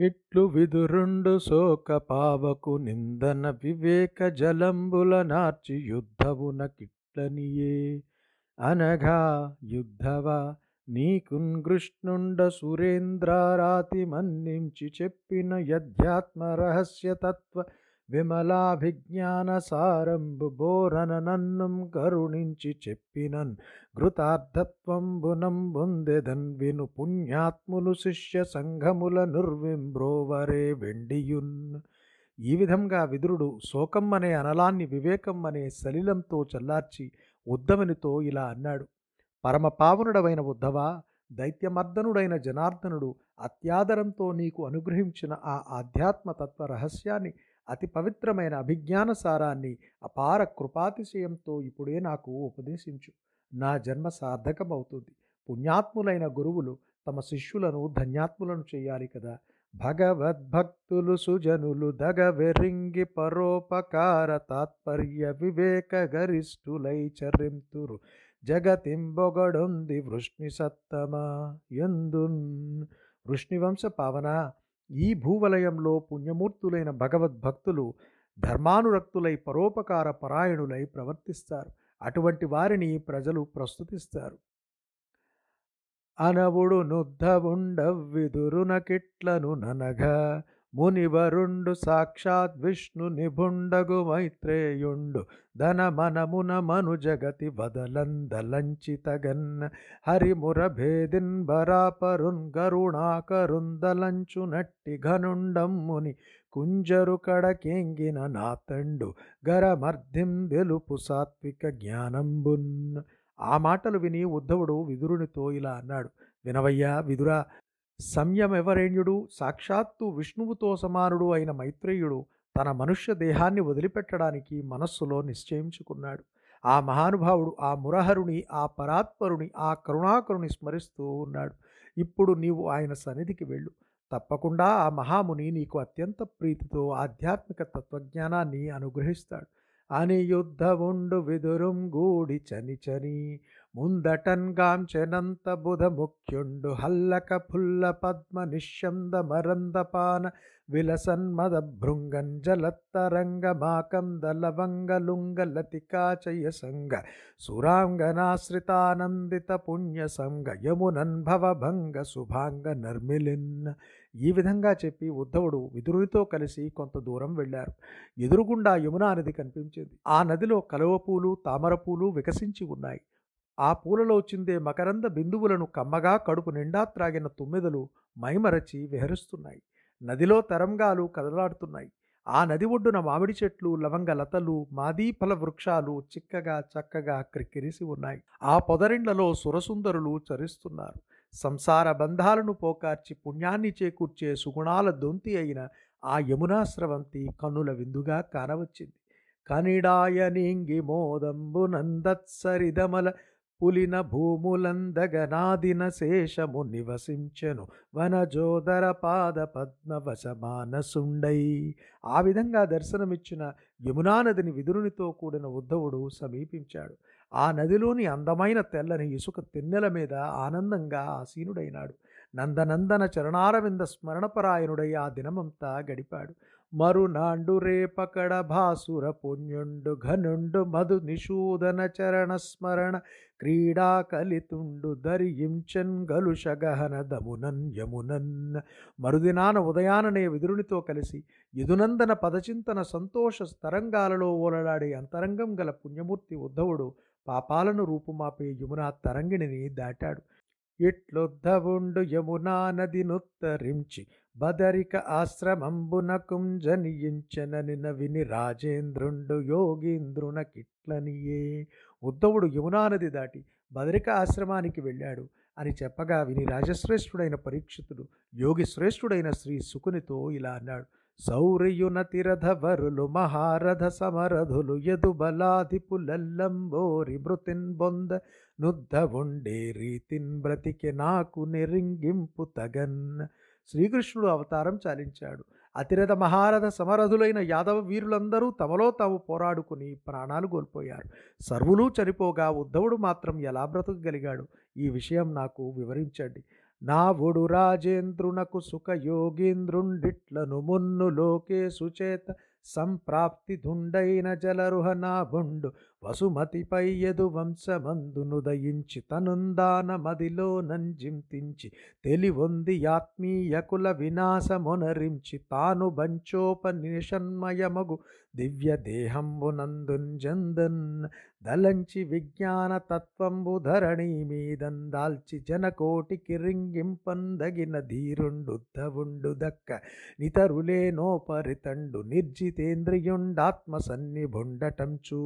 ఇట్లు విదురుండు శోక పావకు నిందన వివేక జలంబుల నార్చి యుద్ధవున కిట్లనియే. అనగా యుద్ధవా నీకున్ కృష్ణుండ సురేంద్రారాతి మన్నించి చెప్పిన యధ్యాత్మ రహస్య తత్వ విమలాభిజ్ఞాన సారంబు బోరన నన్నుం కరుణించి చెప్పినన్ ఘృతార్థత్వంబునం బుందెదన్ విను పుణ్యాత్ములు శిష్య సంఘముల నిర్వింబ్రోవరే వెండియున్. ఈ విధంగా విదురుడు శోకం అనే అనలాన్ని వివేకం అనే సలిలంతో చల్లార్చి ఉద్ధవునితో ఇలా అన్నాడు. పరమ పావనుడవైన ఉద్ధవా దైత్యమర్దనుడైన జనార్దనుడు అత్యాదరంతో నీకు అనుగ్రహించిన ఆ ఆధ్యాత్మతత్వ రహస్యాన్ని అతి పవిత్రమైన అభిజ్ఞాన సారాన్ని అపార కృపాతిశయంతో ఇప్పుడే నాకు ఉపదేశించు. నా జన్మ సార్థకమవుతుంది. పుణ్యాత్ములైన గురువులు తమ శిష్యులను ధన్యాత్ములను చేయాలి కదా. భగవద్భక్తులు సుజనులు దగ వెరింగి పరోపకార తాత్పర్య వివేక గరిష్ఠులై చరింతురు. జగతింబొగడొంది వృష్ణి సత్తమ ఎందున్ వృష్ణివంశ పావన ఈ భూవలయంలో పుణ్యమూర్తులైన భగవద్భక్తులు ధర్మానురక్తులై పరోపకార పరాయణులై ప్రవర్తిస్తారు. అటువంటి వారిని ప్రజలు ప్రస్తుతిస్తారు. అనవుడు నుద్ధవుండవ్విదురున కిట్లను ననగా మునివరుండు సాక్షాత్ విష్ణు నిభుండగు మైత్రేయుండు. ధన మనమున మను జగతి వదలందలంచితగన్న హరిముర భేదిన్ బరాపరున్ గరుణాకరుందలంచు నట్టి ఘనుండమ్ముని కుంజరు కడకెంగిన నాతండు గరమర్ధిం తెలుపు సాత్విక జ్ఞానంబున్. ఆ మాటలు విని ఉద్ధవుడు విదురునితో ఇలా అన్నాడు. వినవయ్యా విదురా సంయమెవరేణ్యుడు? సాక్షాత్తు విష్ణువుతో సమానుడు అయిన మైత్రేయుడు తన మనుష్య దేహాన్ని వదిలిపెట్టడానికి మనస్సులో నిశ్చయించుకున్నాడు. ఆ మహానుభావుడు ఆ మురహరుని ఆ పరాత్పరుని ఆ కరుణాకరుని స్మరిస్తూ ఉన్నాడు. ఇప్పుడు నీవు ఆయన సన్నిధికి వెళ్ళు. తప్పకుండా ఆ మహాముని నీకు అత్యంత ప్రీతితో ఆధ్యాత్మిక తత్వజ్ఞానాన్ని అనుగ్రహిస్తాడు. అని యుద్ధవుండు విదురుం గూడి చని చని ముందటన్గాంచెనంత బుధ ముఖ్యుండు హల్లక ఫుల్ల పద్మ నిశ్శంద మరందపాన విలసన్మద భృంగం జలత్తరంగ మాకంద లవంగ లుంగ లతికాచయ సంగ సురాంగనాశ్రితానందిత పుణ్య సంగ యమునన్ భవభంగ శుభాంగ నర్మిలిన్ ఈ విధంగా చెప్పి ఉద్ధవుడు విదురునితో కలిసి కొంత దూరం వెళ్ళారు. ఎదురుగుండా యమునా నది కనిపించింది. ఆ నదిలో కలువ పూలు తామర పూలు వికసించి ఉన్నాయి. ఆ పూలలో చిందే మకరంద బిందువులను కమ్మగా కడుపు నిండా త్రాగిన తుమ్మెదలు మైమరచి విహరిస్తున్నాయి. నదిలో తరంగాలు కదలాడుతున్నాయి. ఆ నది ఒడ్డున మామిడి చెట్లు లవంగ లతలు మాదీఫల వృక్షాలు చిక్కగా చక్కగా క్రిక్కిరిసి ఉన్నాయి. ఆ పొదరిండ్లలో సురసుందరులు చరిస్తున్నారు. సంసార బంధాలను పోకార్చి పుణ్యాన్ని చేకూర్చే సుగుణాల దొంతి అయిన ఆ యమునా స్రవంతి కన్నుల విందుగా కానవచ్చింది. కనిడాయనింగి మోదంబు నందత్సరిదమల పులిన భూములందగనాదిన శేషము నివసించెను. వనజోదర పాద పద్మవశమానసుండై. ఆ విధంగా దర్శనమిచ్చిన యమునా నదిని విదురునితో కూడిన ఉద్ధవుడు సమీపించాడు. ఆ నదిలోని అందమైన తెల్లని ఇసుక తిన్నెల మీద ఆనందంగా ఆసీనుడైనాడు. నందనందన చరణారవింద స్మరణపరాయణుడై ఆ దినమంతా గడిపాడు. మరునాండు రేపకడ భాసుర పుణ్యుండు ఘనుండు మధు నిషూదన చరణ స్మరణ క్రీడా కలితుండు దరియించన్ గలుష గహన దమునన్ యమునన్. మరుదినాన ఉదయాననే విదురునితో కలిసి యదునందన పదచింతన సంతోష తరంగాలలో ఓలలాడే అంతరంగం గల పుణ్యమూర్తి ఉద్ధవుడు పాపాలను రూపుమాపే యమునా తరంగిణిని దాటాడు. ఇట్లొద్ధవుండు యమునా నది నుత్తరించి బదరిక ఆశ్రమంబున కుంజనియించననిన విని రాజేంద్రుండు యోగీంద్రున కిట్లనియే. ఉద్ధవుడు యమునానది దాటి బదరిక ఆశ్రమానికి వెళ్ళాడు. అని చెప్పగా విని రాజశ్రేష్ఠుడైన పరీక్షితుడు యోగి శ్రేష్ఠుడైన శ్రీ సుకునితో ఇలా అన్నాడు. సౌర్యున తిరధవరులు మహారథ సమరథులు యదు బలాధిపులల్లంబోరి మృతిన్ బొంద నుద్ధ ఉండే రీతిన్ బ్రతికి నాకు నెరింగింపు తగన్. శ్రీకృష్ణుడు అవతారం చాలించాడు. అతిరథ మహారథ సమరథులైన యాదవ వీరులందరూ తమలో తాము పోరాడుకుని ప్రాణాలు కోల్పోయారు. సర్వులు చనిపోగా ఉద్ధవుడు మాత్రం ఎలా బ్రతకగలిగాడు? ఈ విషయం నాకు వివరించండి. నావుడు రాజేంద్రునకు సుఖ యోగీంద్రుండిట్లను మున్ను లోకే సుచేత సంప్రాప్తి దుండైన జలరుహ నాభుండు. వసుమతిపై యదు వంశమందునుదయించి తనుందాన మదిలో నంజింతించి తెలివొంది ఆత్మీయకుల వినాశమునరించి తాను బంచోపనిషన్మయమగు దివ్య దేహంబునందుంజందన్ దలంచి విజ్ఞాన తత్వంబు ధరణి మీదందాల్చి జనకోటికి రింగింపందగిన ధీరుండుద్ధవుండు దక్క నితరులేనోపరితండు నిర్జితేంద్రియుండాత్మ సన్నిభుండటంచూ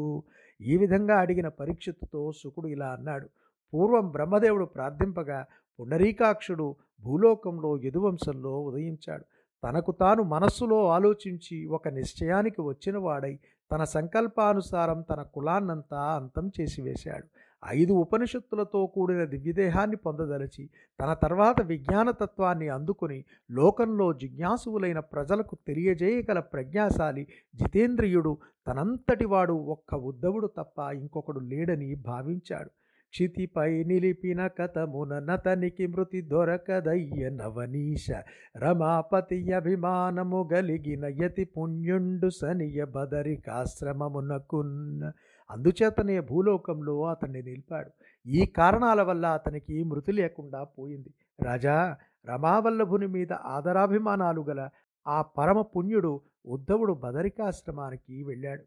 ఈ విధంగా అడిగిన పరీక్షిత్తుతో శుకుడు ఇలా అన్నాడు. పూర్వం బ్రహ్మదేవుడు ప్రార్థింపగా పుండరీకాక్షుడు భూలోకంలో యదువంశంలో ఉదయించాడు. తనకు తాను మనస్సులో ఆలోచించి ఒక నిశ్చయానికి వచ్చినవాడై తన సంకల్పానుసారం తన కులాన్నంతా అంతం చేసివేశాడు. ఐదు ఉపనిషత్తులతో కూడిన దివ్యదేహాన్ని పొందదలచి తన తర్వాత విజ్ఞానతత్వాన్ని అందుకుని లోకంలో జిజ్ఞాసువులైన ప్రజలకు తెలియజేయగల ప్రజ్ఞాశాలి జితేంద్రియుడు తనంతటివాడు ఒక్క ఉద్ధవుడు తప్ప ఇంకొకడు లేడని భావించాడు. క్షితిపై నిలిపిన కథమున నతనికి మృతి దొరకదయ్య నవనీశ రమాపతి అభిమానము గలిగిన యతి పుణ్యుండు సనియ బదరికాశ్రమమునకున్న అందుచేతనే భూలోకంలో అతన్ని నిలిపాడు. ఈ కారణాల వల్ల అతనికి మృతి లేకుండా పోయింది. రాజా రమావల్లభుని మీద ఆదరాభిమానాలు గల ఆ పరమ పుణ్యుడు ఉద్ధవుడు బదరికాశ్రమానికి వెళ్ళాడు.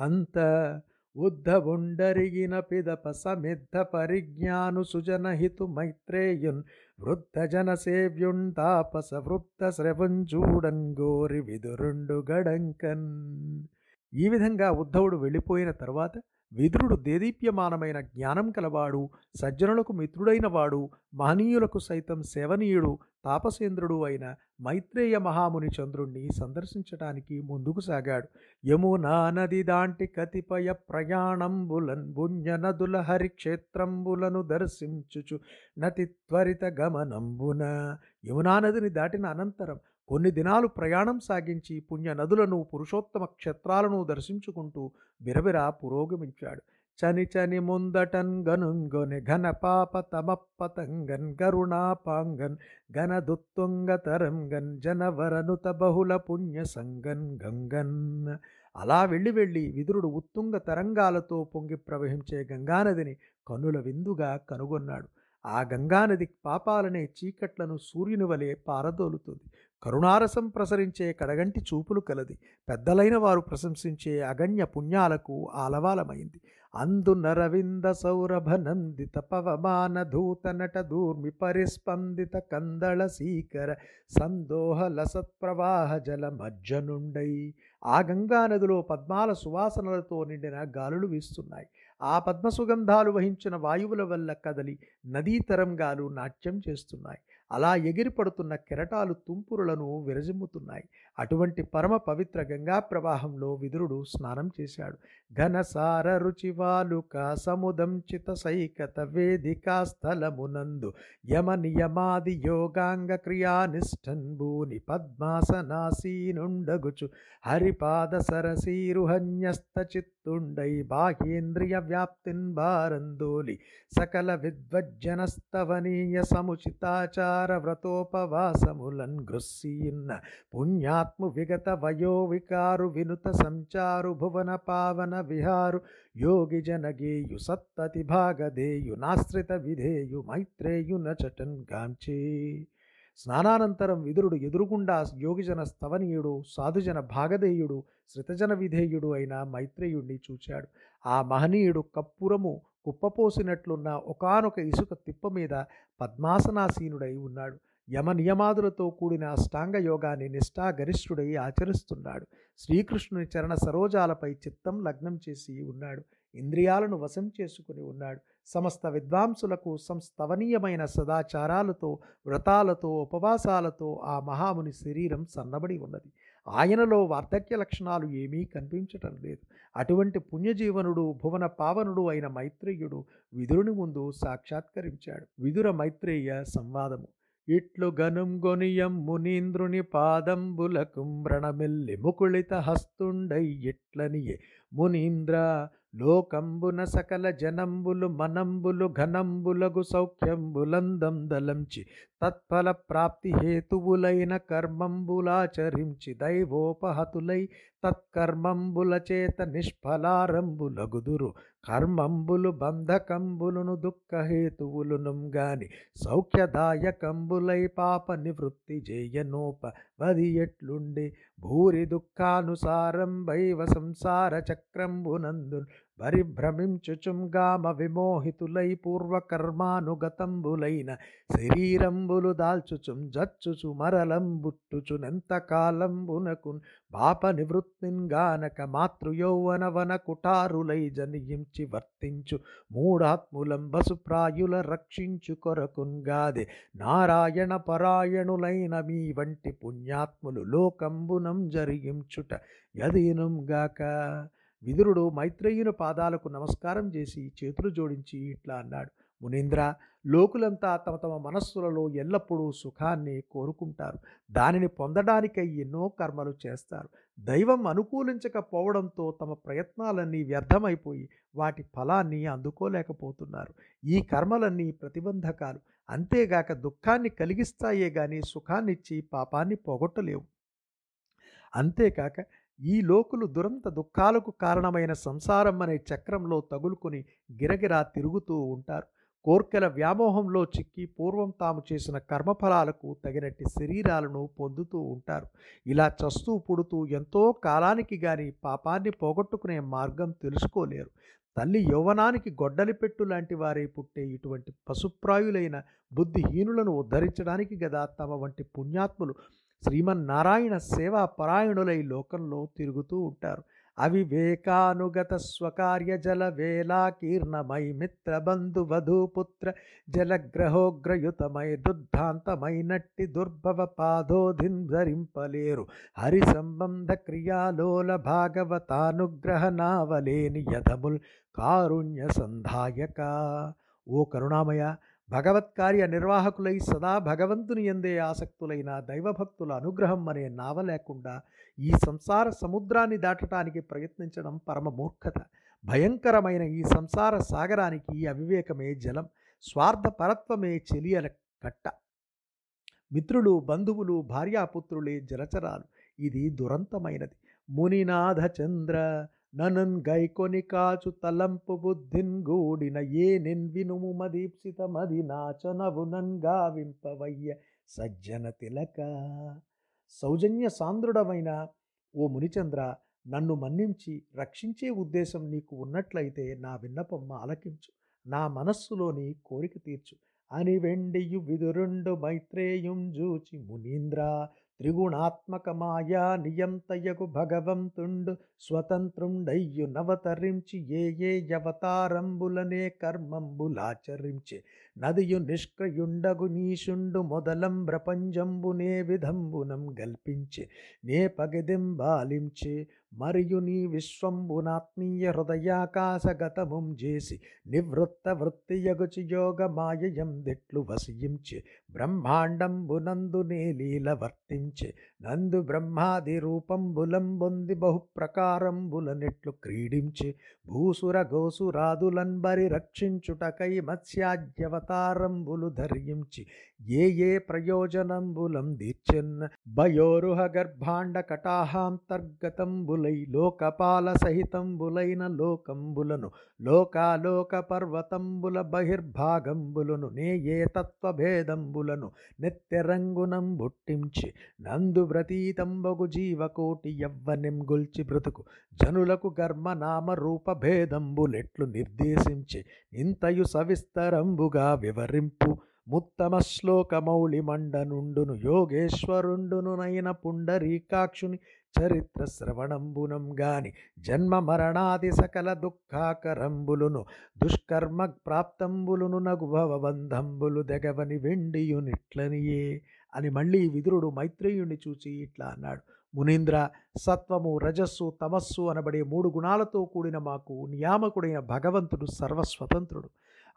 అంత ఉద్ధవుండరిగిన పిదప సమిద్ధ పరిజ్ఞాను సుజనహితు మైత్రేయున్ వృద్ధ జన సేవ్యున్ తాపస వృద్ధ శ్రవంజూడన్ గోరి విదురుండు గడంకన్ ఈ విధంగా ఉద్ధవుడు వెళ్ళిపోయిన తర్వాత విదురుడు దేదీప్యమానమైన జ్ఞానం కలవాడు సజ్జనులకు మిత్రుడైన వాడు మహనీయులకు సైతం సేవనీయుడు తాపసేంద్రుడు అయిన మైత్రేయ మహాముని చంద్రుణ్ణి సందర్శించటానికి ముందుకు సాగాడు. యమునా నది దాంటి కతిపయ ప్రయాణంబులన్ పుణ్య నదుల హరిక్షేత్రంబులను దర్శించుచు నతి త్వరిత గమనంబున. యమునా నదిని దాటిన అనంతరం కొన్ని దినాలు ప్రయాణం సాగించి పుణ్య నదులను పురుషోత్తమ క్షేత్రాలను దర్శించుకుంటూ బిరబిరా పురోగమించాడు. చని చని ముందటన్ గనుంగొని ఘన పాప తమప్పతంగన్ గరుణాపాంగన్ ఘన దుత్తుంగ తరంగన్ జనవరనుత బహుళ పుణ్య సంగన్ గంగన్. అలా వెళ్ళి వెళ్ళి విదురుడు ఉత్తుంగ తరంగాలతో పొంగి ప్రవహించే గంగానదిని కనుల విందుగా కనుగొన్నాడు. ఆ గంగానది పాపాలనే చీకట్లను సూర్యుని వలె పారదోలుతుంది. కరుణారసం ప్రసరించే కడగంటి చూపులు కలది. పెద్దలైన వారు ప్రశంసించే అగణ్య పుణ్యాలకు ఆలవాలమైంది. అందు నరవింద సౌరభ నందిత పవమాన నట దూర్మి పరిస్పందిత కందళ సీకర సందోహ లసత్ప్రవాహ జల మజ్జనుండై ఆ గంగా నదిలో పద్మాల సువాసనలతో నిండిన గాలులు వీస్తున్నాయి. ఆ పద్మసుగంధాలు వహించిన వాయువుల వల్ల కదలి నదీ తరంగాలు నాట్యం చేస్తున్నాయి. అలా ఎగిరిపడుతున్న కెరటాలు తుంపురులను విరజిమ్ముతున్నాయి. అటువంటి పరమ పవిత్ర గంగా ప్రవాహంలో విదురుడు స్నానం చేశాడు. ఘనసార రుచివాలుక సముదంచిత సైకత వేదికా స్థలమునందు యమ నియమాది యోగాంగ క్రియానిష్టన్ భూని పద్మాసనాసీనుండగుచు హరిపాద సరసీరుహన్యస్త చిత్తుండై బాహ్యేంద్రియ వ్యాప్తిన్ భారందోలి సకల విద్వజ్జనస్తవనీయ సముచితాచార వ్రతోపవాసములన్ గృస్సీన్న పుణ్యాత్ము విగత వయో వికారు వినుత సంచారు భువన పావన విహారు యోగి జనగేయు సత్తతి భాగదేయు నాశ్రిత విధేయు మైత్రేయు నచటన్ గాంచే. స్నానానంతరం విదురుడు ఎదురుగుండా యోగిజన స్తవనీయుడు సాధుజన భాగధేయుడు శృతజన విధేయుడు అయిన మైత్రేయుణ్ణి చూచాడు. ఆ మహనీయుడు కప్పురము కుప్పపోసినట్లున్న ఒకనొక ఇసుక తిప్ప మీద పద్మాసనాసీనుడై ఉన్నాడు. యమ నియమాదులతో కూడిన అష్టాంగ యోగాన్ని నిష్ఠాగరిష్ఠుడై ఆచరిస్తున్నాడు. శ్రీకృష్ణుని చరణ సరోజాలపై చిత్తం లగ్నం చేసి ఉన్నాడు. ఇంద్రియాలను వశం చేసుకుని ఉన్నాడు. సమస్త విద్వాంసులకు సంస్తవనీయమైన సదాచారాలతో వ్రతాలతో ఉపవాసాలతో ఆ మహాముని శరీరం సన్నబడి ఉన్నది. ఆయనలో వార్ధక్య లక్షణాలు ఏమీ కనిపించటం లేదు. అటువంటి పుణ్యజీవనుడు భువన పావనుడు అయిన మైత్రేయుడు విదురుని ముందు సాక్షాత్కరించాడు. విదుర మైత్రేయ సంవాదము. ఇట్లు గనుం గొనియం మునీంద్రుని పాదంబులకు వ్రణమిల్లి ముకుళిత హస్తుండై ఇట్లనియే మునీంద్ర లోకంబున సకల జనంబులు మనంబులు ఘనంబులగు సౌఖ్యంబులందం దలంచి తత్ఫల ప్రాప్తి హేతువులైన కర్మంబులాచరించి దైవోపహతులై తత్కర్మంబుల చేత నిష్ఫలారంబులగుదురు కర్మంబులు బంధకంబులును దుఃఖహేతువులును గాని సౌఖ్యదాయకంబులై పాప నివృత్తి జేయనోప వది ఎట్లుండి? భూరి దుఃఖానుసారం వైవ సంసార చక్రంబునందు పరిభ్రమించుచుంగామ విమోహితులై పూర్వకర్మానుగతంబులైన శరీరంబులు దాల్చుచుం జచ్చుచు మరలంబుట్టుచునెంత కాలంబునకు పాప నివృత్తింగానక మాతృయౌవన వన కుటారులై జనియించి వర్తించు మూఢాత్ములం బసుప్రాయుల రక్షించు కొరకున్గాదే నారాయణ పరాయణులైన మీ వంటి పుణ్యాత్ములు లోకంబునం జరిగించుట యదీనుగాక విదురుడు మైత్రేయుని పాదాలకు నమస్కారం చేసి చేతులు జోడించి ఇట్లా అన్నాడు. మునీంద్ర లోకులంతా తమ తమ మనస్సులలో ఎల్లప్పుడూ సుఖాన్ని కోరుకుంటారు. దానిని పొందడానికై ఎన్నో కర్మలు చేస్తారు. దైవం అనుకూలించకపోవడంతో తమ ప్రయత్నాలన్నీ వ్యర్థమైపోయి వాటి ఫలాన్ని అందుకోలేకపోతున్నారు. ఈ కర్మలన్నీ ప్రతిబంధకాలు. అంతేగాక దుఃఖాన్ని కలిగిస్తాయే గాని సుఖాన్నిచ్చి పాపాన్ని పోగొట్టలేవు. అంతేకాక ఈ లోకులు దురంత దుఃఖాలకు కారణమైన సంసారం అనే చక్రంలో తగులుకొని గిరగిరా తిరుగుతూ ఉంటారు. కోర్కెల వ్యామోహంలో చిక్కి పూర్వం తాము చేసిన కర్మఫలాలకు తగినట్టి శరీరాలను పొందుతూ ఉంటారు. ఇలా చస్తూ పుడుతూ ఎంతో కాలానికి గాని పాపాన్ని పోగొట్టుకునే మార్గం తెలుసుకోలేరు. తల్లి యౌవనానికి గొడ్డలి పెట్టు లాంటి వారే పుట్టే ఇటువంటి పశుప్రాయులైన బుద్ధిహీనులను ఉద్ధరించడానికి గదా తమ వంటి పుణ్యాత్ములు శ్రీమన్నారాయణ సేవా పరాయణులై లోకంలో తిరుగుతూ ఉంటారు. అవివేకానుగత స్వకార్య జల వేలాకీర్ణమై మిత్ర బంధు వధూపుత్ర జలగ్రహోగ్రయుతమై దుర్ధాంతమైనట్టి దుర్భవ పాదోధింధరింపలేరు హరి సంబంధ క్రియాలోల భాగవతానుగ్రహ నావలేని యథముల్ కారుణ్య సంధాయక. ఓ కరుణామయ భగవత్కార్య నిర్వాహకులై సదా భగవంతుని ఎందే ఆసక్తులైన దైవభక్తుల అనుగ్రహం అనే నావ లేకుండా ఈ సంసార సముద్రాన్ని దాటడానికి ప్రయత్నించడం పరమ మూర్ఖత. భయంకరమైన ఈ సంసార సాగరానికి అవివేకమే జలం. స్వార్థ పరత్వమే చెలియల కట్ట. మిత్రులు బంధువులు భార్యాపుత్రులే జలచరాలు. ఇది దురంతమైనది. మునినాథ చంద్ర ననన్ గైకొని కాచు తలంపు బుద్ధిన్ గూడిన ఏ నిన్ వినుము మదీప్సిత మది నాచనవు నన్ గావింపవయ్య సజ్జన తిలక. సౌజన్య సాంద్రుడమైన ఓ మునిచంద్ర నన్ను మన్నించి రక్షించే ఉద్దేశం నీకు ఉన్నట్లయితే నా విన్నపం ఆలకించు. నా మనస్సులోని కోరిక తీర్చు. అని వెండియు విదురుండు మైత్రేయుం జూచి మునీంద్ర త్రిగుణాత్మకమాయా నియంతయకు భగవంతుండు స్వతంత్రుండయ్యు నవతరించి ఏ ఏ యవతారంబులనే కర్మంబులాచరించి. నదియు నిష్క్రయుండగు నీషుండు మొదలం ప్రపంచంబునే విధంబునం గల్పించి. నే పగదింబాలించి మరియు నీ విశ్వంబునాత్మీయ హృదయాకాశగతముం చేసి నివృత్త వృత్తియగుచి యోగ మాయయం దిట్లు వసించే బ్రహ్మాండంబునందునే లీల వర్తించి నందు బ్రహ్మాది రూపంబులం బొంది బహుప్రకారంబుల నెట్లు క్రీడించి భూసుర గోసురాదులన్బరి రక్షించుటకై మత్స్యాద్యవతారంబులు ధరించి ఏ ఏ ప్రయోజనంబులం దీర్చెన్న భయోరుహ గర్భాండ కటాహాంతర్గతంబులై లోకపాల సహితంబులైన లోకంబులను లోకాలోక పర్వతంబుల బహిర్భాగంబులను నే ఏ తత్వభేదంబులను నిత్యరంగునం బుట్టించి నందు వ్రతీతంబగు జీవకోటి యవ్వనిం గొల్చి బ్రతుకు. జనులకు గర్మ నామ రూప భేదంబులెట్లు నిర్దేశించి ఇంతయు సవిస్తరంబుగా వివరింపు. ముత్తమ శ్లోకమౌళి మండనుండును యోగేశ్వరుండును నయన పుండరీకాక్షుని చరిత్ర శ్రవణంబునం గాని జన్మ మరణాది సకల దుఃఖాకరంబులును దుష్కర్మ ప్రాప్తంబులును నగు బంధంబులు దెగవని వెండియునిట్లనియే. అని మళ్ళీ విదురుడు మైత్రేయుణ్ణి చూచి ఇట్లా అన్నాడు. మునీంద్ర సత్వము రజస్సు తమస్సు అనబడే మూడు గుణాలతో కూడిన మాకు నియామకుడైన భగవంతుడు సర్వస్వతంత్రుడు.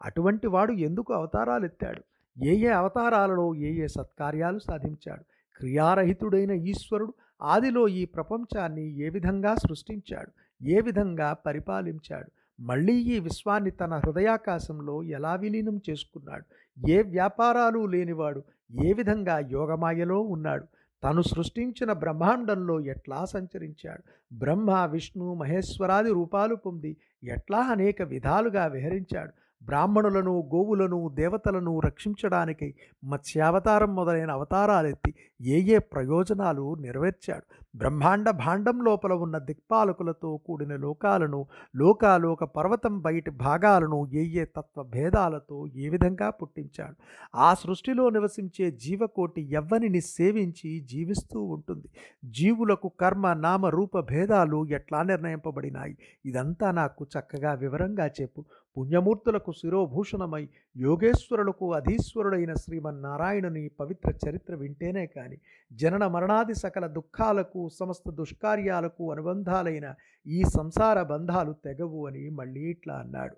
అటువంటి వాడు ఎందుకు అవతారాలు ఎత్తాడు? ఏ ఏ అవతారాలలో ఏ ఏ సత్కార్యాలు సాధించాడు? క్రియారహితుడైన ఈశ్వరుడు ఆదిలో ఈ ప్రపంచాన్ని ఏ విధంగా సృష్టించాడు? ఏ విధంగా పరిపాలించాడు? మళ్ళీ ఈ విశ్వాన్ని తన హృదయాకాశంలో ఎలా విలీనం చేసుకున్నాడు? ఏ వ్యాపారాలు లేనివాడు? ఏ విధంగా యోగమాయలో ఉన్నాడు? తను సృష్టించిన బ్రహ్మాండంలో ఎట్లా సంచరించాడు? బ్రహ్మ విష్ణు మహేశ్వరాది రూపాలు పొంది ఎట్లా అనేక విధాలుగా విహరించాడు? బ్రాహ్మణులను గోవులను దేవతలను రక్షించడానికి మత్స్యావతారం మొదలైన అవతారాలెత్తి ఏ ఏ ప్రయోజనాలు నెరవేర్చాడు? బ్రహ్మాండ భాండం లోపల ఉన్న దిక్పాలకులతో కూడిన లోకాలను లోకాలోక పర్వతం బయటి భాగాలను ఏ ఏ తత్వ భేదాలతో ఏ విధంగా పుట్టించాడు. ఆ సృష్టిలో నివసించే జీవకోటి ఎవ్వనిని సేవించి జీవిస్తూ ఉంటుంది. జీవులకు కర్మ నామ రూప భేదాలు ఎట్లా నిర్ణయింపబడినాయి? ఇదంతా నాకు చక్కగా వివరంగా చెప్పు. పుణ్యమూర్తులకు శిరోభూషణమై యోగేశ్వరులకు అధీశ్వరుడైన శ్రీమన్నారాయణుని పవిత్ర చరిత్ర వింటేనే కాని జనన మరణాది సకల దుఃఖాలకు సమస్త దుష్కార్యాలకు అనుబంధాలైన ఈ సంసార బంధాలు తెగవు అని మళ్ళీ ఇట్లా అన్నాడు.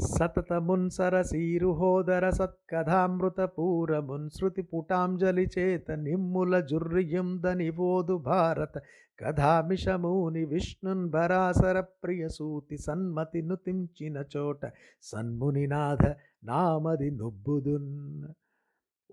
సతతమున్ సరసీరుహోదర సత్కథామృత పూరమున్ శృతి పుటాంజలి చేత నిమ్ముల జుర్రియుందనివోదు భారత కథామిషమూని విష్ణున్ భరాసర ప్రియసూతి సన్మతి నుతించిన చోట సన్మునినాథ నామది నుబ్బుదున్.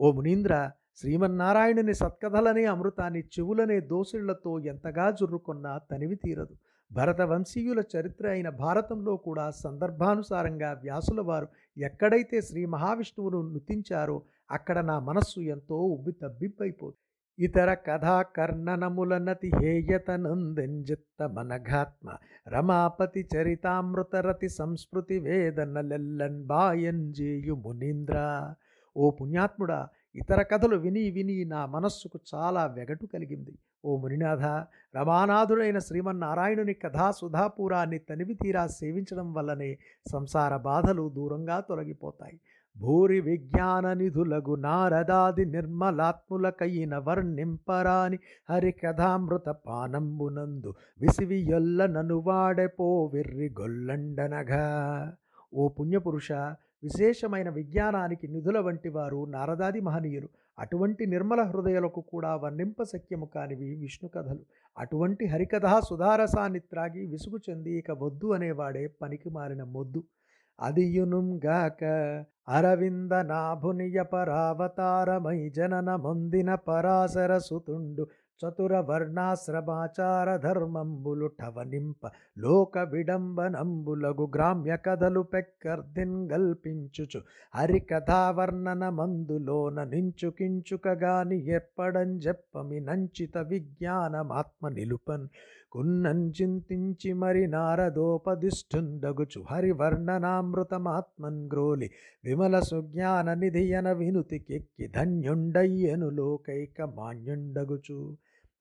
ఓ మునీంద్ర శ్రీమన్నారాయణుని సత్కథలనే అమృతాన్ని చెవులనే దోసిళ్ళతో ఎంతగా జుర్రుకున్నా తనివి తీరదు. భరత వంశీయుల చరిత్ర అయిన భారతంలో కూడా సందర్భానుసారంగా వ్యాసుల వారు ఎక్కడైతే శ్రీ మహావిష్ణువును నుతించారో అక్కడ నా మనస్సు ఎంతో ఉబ్బి తబ్బిబ్బైపోదు ఇతర కథా కర్ణనముల నతి హేయత నందెంజిత్త మనఘాత్మ రమాపతి చరితామృతరతి సంస్మృతి వేదనలెల్లన్ బాయంజేయు మునీంద్ర ఓ పుణ్యాత్ముడా ఇతర కథలు విని విని నా మనస్సుకు చాలా వెగటు కలిగింది. ఓ మునినాథ రమానాథుడైన శ్రీమన్నారాయణుని కథా సుధాపురాన్ని తనివి తీరా సేవించడం వల్లనే సంసార బాధలు దూరంగా తొలగిపోతాయి. భూరి విజ్ఞాన నిధులగు నారదాది నిర్మలాత్ములకైన వర్ణింపరాని హరికథామృత పానంబునందు విసివియొల్ల ననువాడెపో విర్రి గొల్లండనగా. ఓ పుణ్యపురుష విశేషమైన విజ్ఞానానికి నిధుల వంటి వారు నారదాది మహనీయులు. అటువంటి నిర్మల హృదయాలకు కూడా వర్ణింప సఖ్యము కానివి విష్ణు కథలు. అటువంటి హరికథా సుధారసాన్ని త్రాగి విసుగు చెంది ఇక వద్దు అనేవాడే పనికి మారిన మొద్దు. అదియునుంగాక అరవింద నాభునియ పరావతారమై జనన మొందిన పరాశర సుతుండు చతుర వర్ణాశ్రమాచార ధర్మంబులు ఠవనింప లోక విడంబనంబులగు గ్రామ్య కథలు పెక్కర్దిన్ గల్పించుచు హరికథావర్ణన మందులోన నించుకించుకగాని ఎప్పడం చెప్పమి నంచిత విజ్ఞానమాత్మ నిలుపన్. కున్నన్ చింతించి మరి నారదోపదిష్ఠుండగుచు హరివర్ణనామృతమాత్మన్ గ్రోలి విమల సుజ్ఞాన నిధియన వినుతికెక్కి ధన్యుండయ్యను లోకైక మాన్యుండగుచు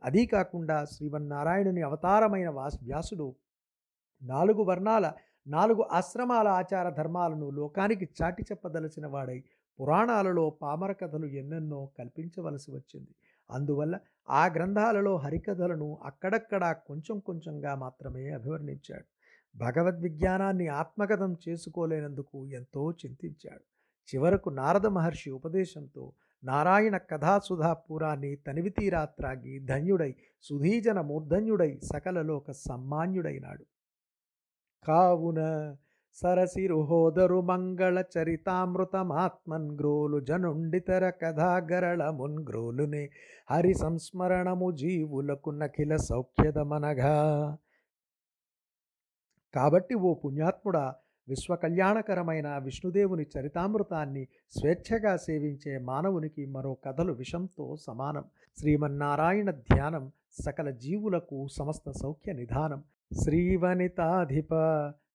అదీ కాకుండా శ్రీమన్నారాయణుని అవతారమైన వాస్ వ్యాసుడు నాలుగు వర్ణాల నాలుగు ఆశ్రమాల ఆచార ధర్మాలను లోకానికి చాటి చెప్పదలసిన వాడై పురాణాలలో పామర కథలు ఎన్నెన్నో కల్పించవలసి వచ్చింది. అందువల్ల ఆ గ్రంథాలలో హరికథలను అక్కడక్కడ కొంచెం కొంచెంగా మాత్రమే అభివర్ణించాడు. భగవద్విజ్ఞానాన్ని ఆత్మగతం చేసుకోలేనందుకు ఎంతో చింతించాడు. చివరకు నారద మహర్షి ఉపదేశంతో నారాయణ కథాసుధా పురాన్ని తనివితీరా త్రాగి ధన్యుడై సుధీజన మూర్ధన్యుడై సకలలోక సమ్మాన్యుడైనాడు. కావున సరసిరుహోదరు మంగళ చరితామృతమాత్మన్ గ్రోలు జనుండితర కథాగరళమున్ గ్రోలునే హరి సంస్మరణము జీవులకు నఖిల సౌఖ్యదమనగా. కాబట్టి ఓ పుణ్యాత్ముడా విశ్వకళ్యాణకరమైన విష్ణుదేవుని చరితామృతాన్ని స్వేచ్ఛగా సేవించే మానవునికి మరో కథలు విషంతో సమానం. శ్రీమన్నారాయణ ధ్యానం సకల జీవులకు సమస్త సౌఖ్య నిధానం. శ్రీవనితాధిప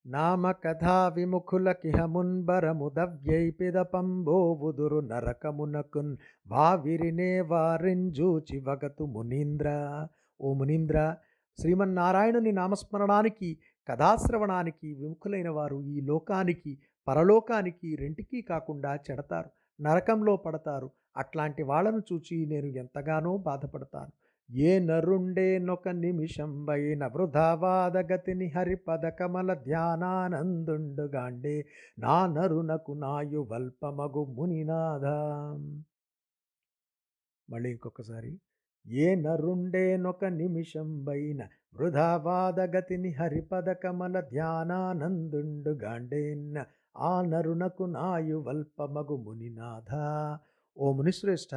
నామ కథా విముఖులకిహ మున్బరముదవ్యైపిదపంబోవుదురు నరకమునకున్ వావిరినే వారింజూచి వగతు మునీంద్ర. ఓ మునీంద్ర శ్రీమన్నారాయణుని నామస్మరణానికి కథాశ్రవణానికి విముఖులైన వారు ఈ లోకానికి పరలోకానికి రెంటికి కాకుండా చెడతారు నరకంలో పడతారు. అట్లాంటి వాళ్ళను చూచి నేను ఎంతగానో బాధపడతాను. ఏ నరుండేనొక నిమిషం వైన వృధావాదగతిని హరిపద కమల ధ్యానానందుండుగాండే నా నరునకు నాయు వల్పమగు మునినాథ. మళ్ళీ ఇంకొకసారి. ఏ నరుండేనొక నిమిషం వైన వృధావాదగతిని హరిపద కమల ధ్యానానందుండు గాండేన్న ఆ నరునకు నాయువల్పమగు మునినాథ. ఓ మునిశ్రేష్ఠ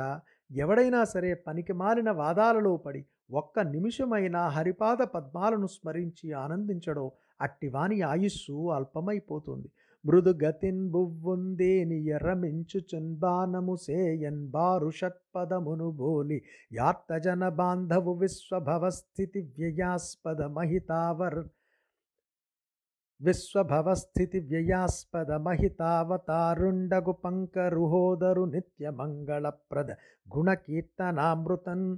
ఎవడైనా సరే పనికి మారిన వాదాలలో పడి ఒక్క నిమిషమైనా హరిపాద పద్మాలను స్మరించి ఆనందించడో అట్టివాని ఆయుస్సు అల్పమైపోతుంది. మృదుగతిన్ బువ్వుందేని ఎర్రమించుచున్ బాణము సేయన్ బారు షట్పదమును బోలి యార్తజన బాంధవు విశ్వభవస్థితి వ్యయాస్పద మహితావర్ విశ్వభవస్థితి వ్యయాస్పద మహితావతారుండగు పంకరుహోదరు నిత్యమంగళప్రద గుణకీర్తనామృతన్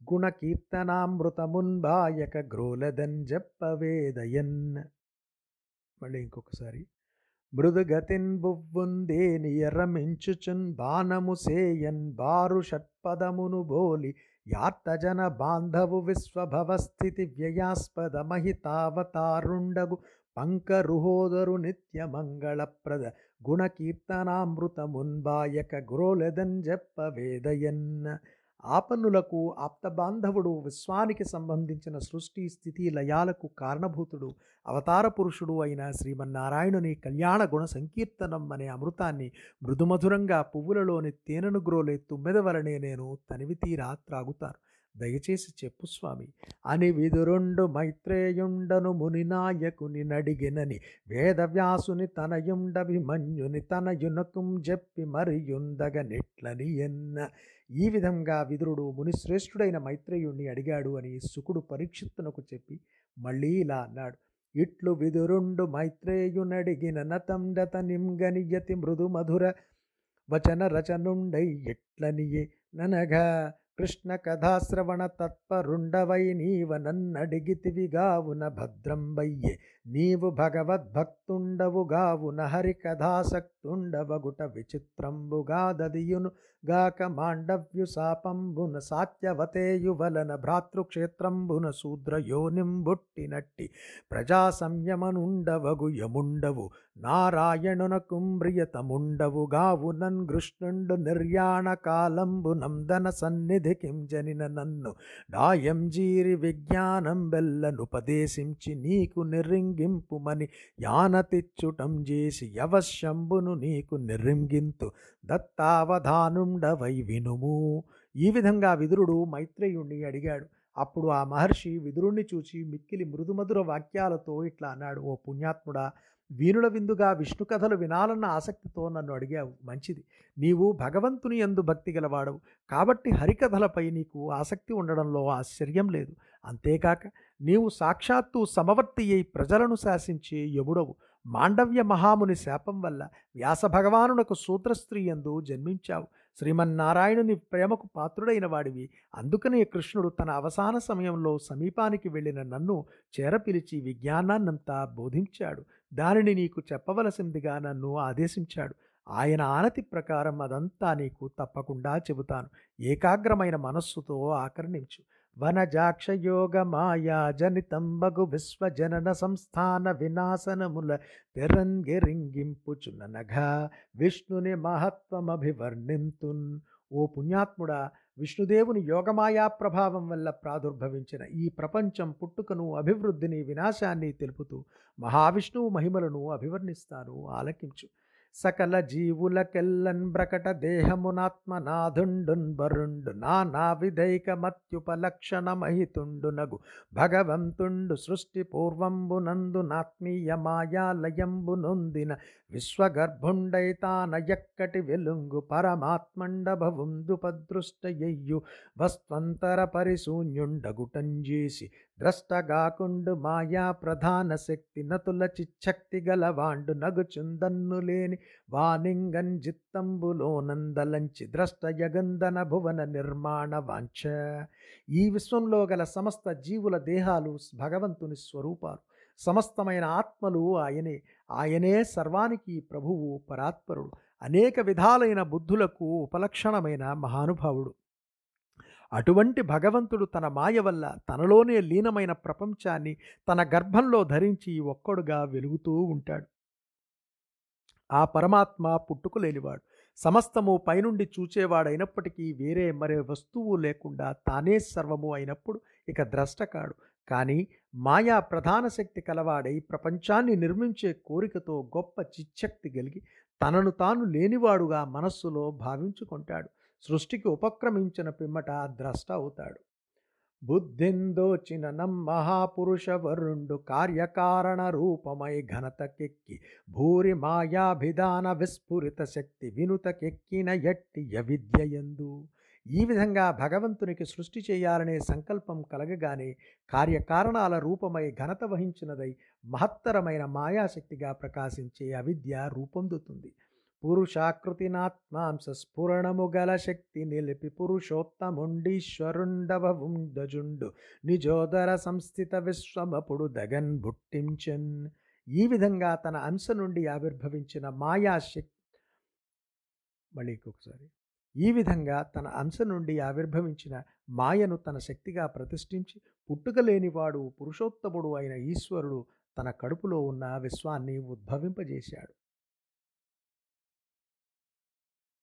గుణకీర్తనామృతమున్బాయక గ్రోలదన్ జప్పవేదయన్ మళ్ళీ ఇంకొకసారి. మృదుగతిన్ బువ్వుందేని ఎర్రమించుచున్ బాణము సేయన్ బారు షట్పదమును బోలి యార్తజన బాంధవు విశ్వభవస్థితి వ్యయాస్పద మహితావతారుండగు పంకరుహోదరు నిత్య మంగళప్రద గుణకీర్తనామృతమున్బాయక గురోలెదన్ జప్ప వేదయన్ ఆపన్నులకు ఆప్తబాంధవుడు విశ్వానికి సంబంధించిన సృష్టి స్థితి లయాలకు కారణభూతుడు అవతార పురుషుడు అయిన శ్రీమన్నారాయణుని కళ్యాణ గుణ సంకీర్తనం అనే అమృతాన్ని మృదుమధురంగా పువ్వులలోని తేనెను గ్రోలే తుమ్మెద వలనే నేను తనివి తీరా త్రాగుతాను. దయచేసి చెప్పు స్వామి. అని విదురుండు మైత్రేయుండను మునినాయకుని నడిగినని వేదవ్యాసుని తనయుండభిమన్యుని తనయునకుం చెప్పి మరియుందగ నెట్లని ఎన్న. ఈ విధంగా విదురుడు మునిశ్రేష్ఠుడైన మైత్రేయుణ్ణి అడిగాడు అని సుకుడు పరీక్షిత్తునకు చెప్పి మళ్ళీ ఇలా అన్నాడు. ఇట్లు విదురుండు మైత్రేయునడిగిన నతండత నింగనియతి మృదు మధుర వచన రచనుండై ఎట్లనియే? ననగా కృష్ణ కథాశ్రవణ తత్పరుండవై నీవ నన్నడిగితివిగావున భద్రంబయ్యే. నీవు భగవద్భక్తుండవు గావున హరి కథాసక్తుండవగుట విచిత్రంబుగా దదియును గాక మాండవ్యు సాపంబున సాత్యవతేయువలన భ్రాతృక్షేత్రంబున శూద్రయోనిం బుట్టినట్టి ప్రజా సంయమనుండవగు యముండవు నారాయణునకుంబ్రియతముండవు గావునన్ కృష్ణుండు నిర్యాణ కాలంబు నందన సన్నిధి కింజనిన నన్ను డాయం జీరి విజ్ఞానం బెల్లనుపదేశించి నీకు నిర్రింగి నిర్రింగింపుమని యానతిచ్చుటం చేసి యవశంభును నీకు నిర్రింగింతు. దత్తావధానుండవై వినుము. ఈ విధంగా విదురుడు మైత్రేయుణ్ణి అడిగాడు. అప్పుడు ఆ మహర్షి విదురుణ్ణి చూచి మిక్కిలి మృదుమధుర వాక్యాలతో ఇట్లా అన్నాడు ఓ పుణ్యాత్ముడా వీరుల విందుగా విష్ణు కథలు వినాలన్న ఆసక్తితో నన్ను అడిగావు. మంచిది. నీవు భగవంతుని ఎందు భక్తి గలవాడవు. కాబట్టి హరికథలపై నీకు ఆసక్తి ఉండడంలో ఆశ్చర్యం లేదు. అంతేకాక నీవు సాక్షాత్తు సమవర్తి అయి ప్రజలను శాసించే యముడవు. మాండవ్య మహాముని శాపం వల్ల వ్యాస భగవానునకు సూత్రస్త్రీ ఎందు జన్మించావు. శ్రీమన్నారాయణుని ప్రేమకు పాత్రుడైన వాడివి. అందుకనే కృష్ణుడు తన అవసాన సమయంలో సమీపానికి వెళ్ళిన నన్ను చేరపిలిచి విజ్ఞానాన్నంతా బోధించాడు. దానిని నీకు చెప్పవలసిందిగా నన్ను ఆదేశించాడు. ఆయన ఆనతి ప్రకారం అదంతా నీకు తప్పకుండా చెబుతాను. ఏకాగ్రమైన మనస్సుతో ఆకర్ణించు. వనజాక్షయోగ మాయా జనితంబగు విశ్వజనన సంస్థాన వినాశనముల తెరంగిరింగింపుచుననఘ విష్ణుని మహత్వమభివర్ణింతున్. ఓ పుణ్యాత్ముడా విష్ణుదేవుని యోగమాయా ప్రభావం వల్ల ప్రాదుర్భవించిన ఈ ప్రపంచం పుట్టుకను అభివృద్ధిని వినాశాన్ని తెలుపుతూ మహావిష్ణువు మహిమలను అభివర్ణిస్తాను ఆలకించు. సకల జీవులకెల్లన్ బ్రకట దేహమునాత్మనాథుండున్ బరుండు నానా విధైకమత్యుపలక్షణమహితుండునగు భగవంతుండు సృష్టి పూర్వంబునందు నాత్మీయ మాయాలయంబు నొందిన విశ్వగర్భుండై ఎక్కటి వెలుంగు పరమాత్మండభవుందుపదృష్టయ్యు వస్వంతర పరిశూన్యుండగుటంజేసి ద్రష్టగాకుండు మాయా ప్రధాన శక్తి నతుల చిచ్చక్తి గలవాండు నగుచుందన్ను లేని వానింగన్ జిత్తంబులో నందలంచి ద్రష్ట యగంధన భువన నిర్మాణ వాంఛ. ఈ విశ్వంలో గల సమస్త జీవుల దేహాలు భగవంతుని స్వరూపాలు. సమస్తమైన ఆత్మలు ఆయనే. ఆయనే సర్వానికి ప్రభువు పరాత్పరుడు. అనేక విధాలైన బుద్ధులకు ఉపలక్షణమైన మహానుభావుడు. అటువంటి భగవంతుడు తన మాయ వల్ల తనలోనే లీనమైన ప్రపంచాన్ని తన గర్భంలో ధరించి ఒక్కడుగా వెలుగుతూ ఉంటాడు. ఆ పరమాత్మ పుట్టుకు లేనివాడు సమస్తము పైనుండి చూచేవాడైనప్పటికీ వేరే మరే వస్తువు లేకుండా తానే సర్వము అయినప్పుడు ఇక ద్రష్ట కాడు కానీ మాయా ప్రధాన శక్తి కలవాడై ప్రపంచాన్ని నిర్మించే కోరికతో గొప్ప చిచ్చక్తి కలిగి తనను తాను లేనివాడుగా మనస్సులో భావించుకుంటాడు. సృష్టికి ఉపక్రమించిన పిమ్మట ద్రష్ట అవుతాడు. బుద్ధిందోచిన మహాపురుష వరుండు కార్యకారణ రూపమై ఘనతకెక్కి భూరి మాయాభిధాన విస్ఫురిత శక్తి వినుతకెక్కిన ఎట్టి యవిద్యయందు ఈ విధంగా భగవంతునికి సృష్టి చేయాలనే సంకల్పం కలగగానే కార్యకారణాల రూపమై ఘనత వహించినదై మహత్తరమైన మాయాశక్తిగా ప్రకాశించే అవిద్య రూపొందుతుంది. పురుషాకృతినాత్మాంసస్ఫురణము గల శక్తి నిలిపి పురుషోత్తముండీశ్వరుండవుండజుండు నిజోదర సంస్థిత విశ్వమపుడు దగన్ బుట్టించన్ ఈ విధంగా తన అంశ నుండి ఆవిర్భవించిన మాయాశక్తి మళ్ళీ ఇంకొకసారి ఈ విధంగా తన అంశ నుండి ఆవిర్భవించిన మాయను తన శక్తిగా ప్రతిష్ఠించి పుట్టుకలేనివాడు పురుషోత్తముడు అయిన ఈశ్వరుడు తన కడుపులో ఉన్న విశ్వాన్ని ఉద్భవింపజేశాడు.